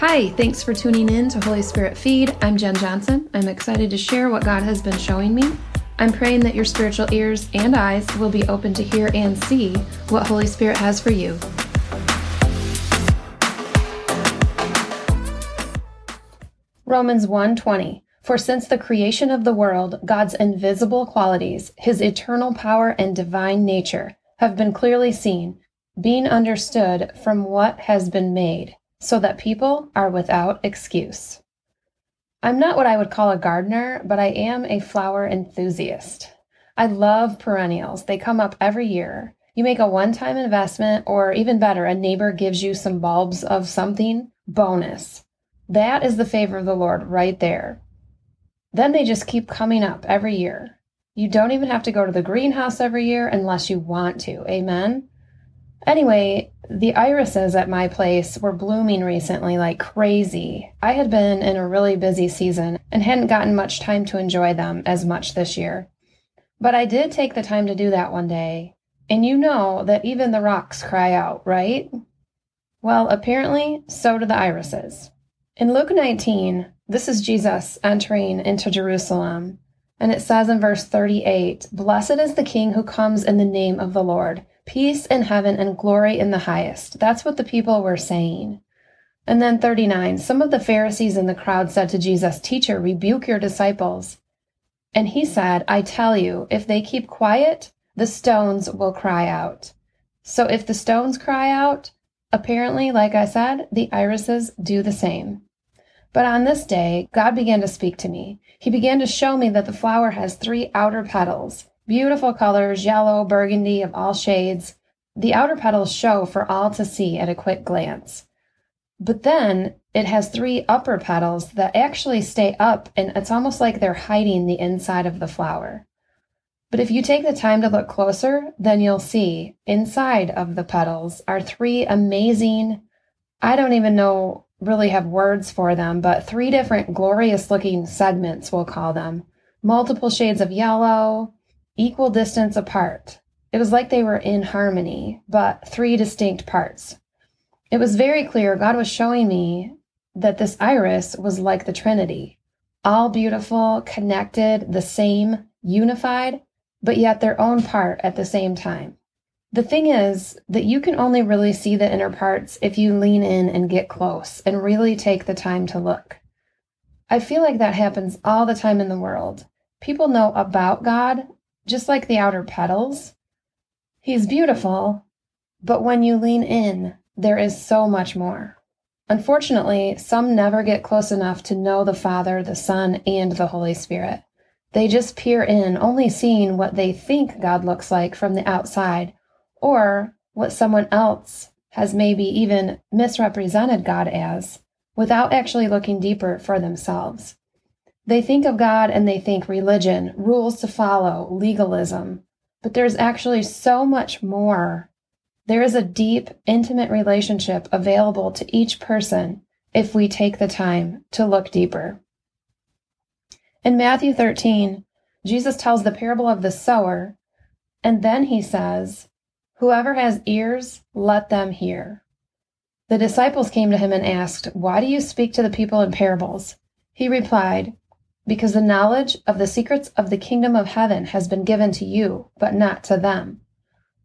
Hi, thanks for tuning in to Holy Spirit Feed. I'm Jen Johnson. I'm excited to share what God has been showing me. I'm praying that your spiritual ears and eyes will be open to hear and see what Holy Spirit has for you. Romans 1:20 For since the creation of the world God's invisible qualities his eternal power and divine nature have been clearly seen being understood from what has been made so that people are without excuse. I'm not what I would call a gardener, but I am a flower enthusiast. I love perennials. They come up every year. You make a one time investment, or even better, a neighbor gives you some bulbs of something, bonus. That is the favor of the Lord right there. Then they just keep coming up every year. You don't even have to go to the greenhouse every year unless you want to. Amen. Anyway, the irises at my place were blooming recently like crazy. I had been in a really busy season and hadn't gotten much time to enjoy them as much this year. But I did take the time to do that one day. And you know that even the rocks cry out, right? Well, apparently, so do the irises. In Luke 19, this is Jesus entering into Jerusalem. And it says in verse 38 Blessed is the King who comes in the name of the Lord peace in heaven and glory in the highest. That's what the people were saying. And then 39, some of the Pharisees in the crowd said to Jesus, Teacher, rebuke your disciples. And he said, I tell you, if they keep quiet, the stones will cry out. So if the stones cry out, apparently, like I said, the irises do the same. But on this day, God began to speak to me. He began to show me that the flower has three outer petals Beautiful colors, yellow, burgundy of all shades. The outer petals show for all to see at a quick glance. But then it has three upper petals that actually stay up, and it's almost like they're hiding the inside of the flower. But if you take the time to look closer, then you'll see inside of the petals are three amazing, I don't even know really have words for them, but three different glorious looking segments, we'll call them. Multiple shades of yellow, equal distance apart. It was like they were in harmony, but three distinct parts. It was very clear God was showing me that this iris was like the Trinity, all beautiful, connected, the same, unified, but yet their own part at the same time. The thing is that you can only really see the inner parts if you lean in and get close and really take the time to look. I feel like that happens all the time in the world. People know about God, just like the outer petals. He's beautiful, but when you lean in, there is so much more. Unfortunately, some never get close enough to know the Father, the Son, and the Holy Spirit. They just peer in, only seeing what they think God looks like from the outside, or what someone else has maybe even misrepresented God as, without actually looking deeper for themselves. They think of God and they think religion, rules to follow, legalism. But there's actually so much more. There is a deep, intimate relationship available to each person if we take the time to look deeper. In Matthew 13, Jesus tells the parable of the sower, and then he says, Whoever has ears, let them hear. The disciples came to him and asked, Why do you speak to the people in parables? He replied, because the knowledge of the secrets of the kingdom of heaven has been given to you, but not to them.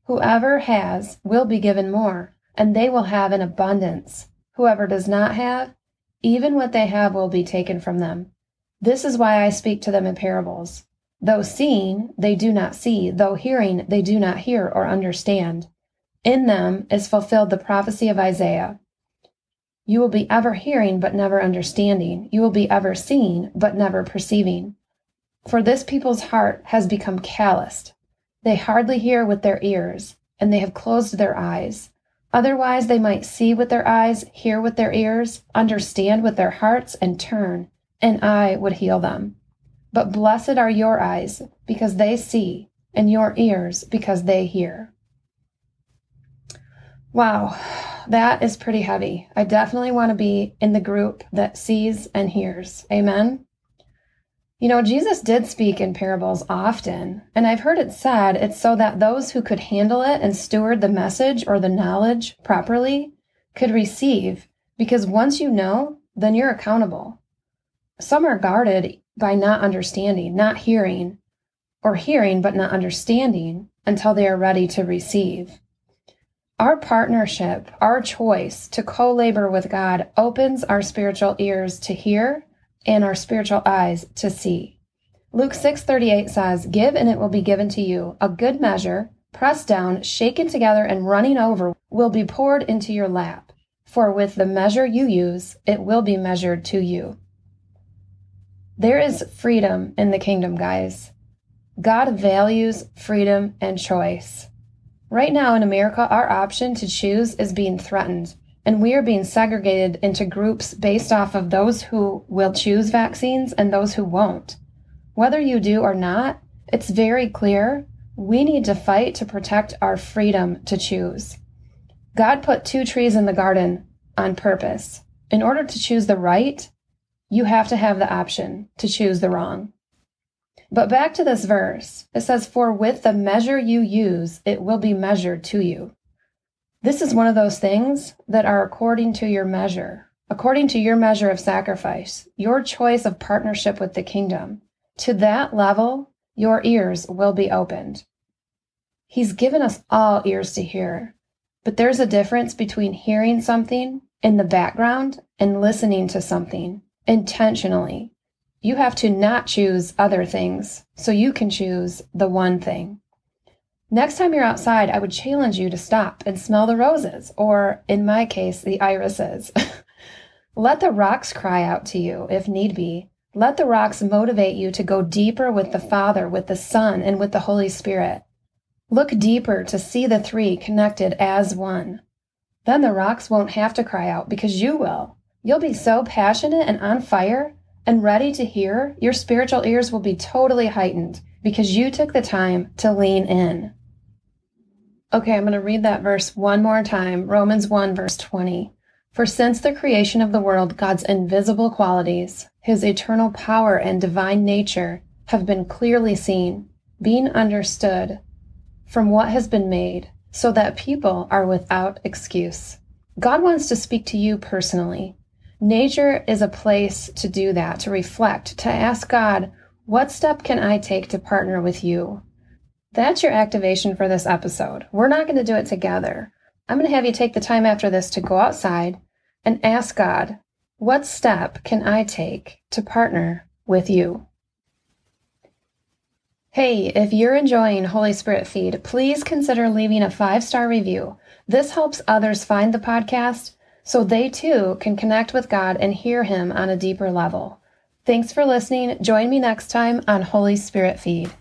Whoever has will be given more, and they will have in abundance. Whoever does not have, even what they have will be taken from them. This is why I speak to them in parables. Though seeing, they do not see, though hearing, they do not hear or understand. In them is fulfilled the prophecy of Isaiah. You will be ever hearing, but never understanding. You will be ever seeing, but never perceiving. For this people's heart has become calloused. They hardly hear with their ears, and they have closed their eyes. Otherwise, they might see with their eyes, hear with their ears, understand with their hearts, and turn, and I would heal them. But blessed are your eyes, because they see, and your ears, because they hear. Wow, that is pretty heavy. I definitely want to be in the group that sees and hears. Amen. You know, Jesus did speak in parables often, and I've heard it said it's so that those who could handle it and steward the message or the knowledge properly could receive Because once you know, then you're accountable. Some are guarded by not understanding, not hearing, or hearing but not understanding until they are ready to receive. Our partnership, our choice to co labor with God opens our spiritual ears to hear and our spiritual eyes to see. Luke 6:38 says, "Give and it will be given to you. A good measure, pressed down, shaken together and running over, will be poured into your lap. For with the measure you use, it will be measured to you." There is freedom in the kingdom, guys. God values freedom and choice. Right now in America, our option to choose is being threatened, and we are being segregated into groups based off of those who will choose vaccines and those who won't. Whether you do or not, it's very clear we need to fight to protect our freedom to choose. God put two trees in the garden on purpose. In order to choose the right, you have to have the option to choose the wrong. But back to this verse, it says, For with the measure you use, it will be measured to you. This is one of those things that are according to your measure, according to your measure of sacrifice, your choice of partnership with the kingdom. To that level, your ears will be opened. He's given us all ears to hear, but there's a difference between hearing something in the background and listening to something intentionally you have to not choose other things so you can choose the one thing. Next time you're outside, I would challenge you to stop and smell the roses, or in my case, the irises. Let the rocks cry out to you if need be. Let the rocks motivate you to go deeper with the Father, with the Son, and with the Holy Spirit. Look deeper to see the three connected as one. Then the rocks won't have to cry out because you will. You'll be so passionate and on fire and ready to hear, your spiritual ears will be totally heightened because you took the time to lean in. Okay, I'm going to read that verse one more time Romans 1, verse 20. For since the creation of the world, God's invisible qualities, his eternal power and divine nature, have been clearly seen, being understood from what has been made, so that people are without excuse. God wants to speak to you personally. Nature is a place to do that, to reflect, to ask God, what step can I take to partner with you? That's your activation for this episode. We're not going to do it together. I'm going to have you take the time after this to go outside and ask God, what step can I take to partner with you? Hey, if you're enjoying Holy Spirit Feed, please consider leaving a five star review. This helps others find the podcast so they too can connect with God and hear Him on a deeper level. Thanks for listening. Join me next time on Holy Spirit Feed.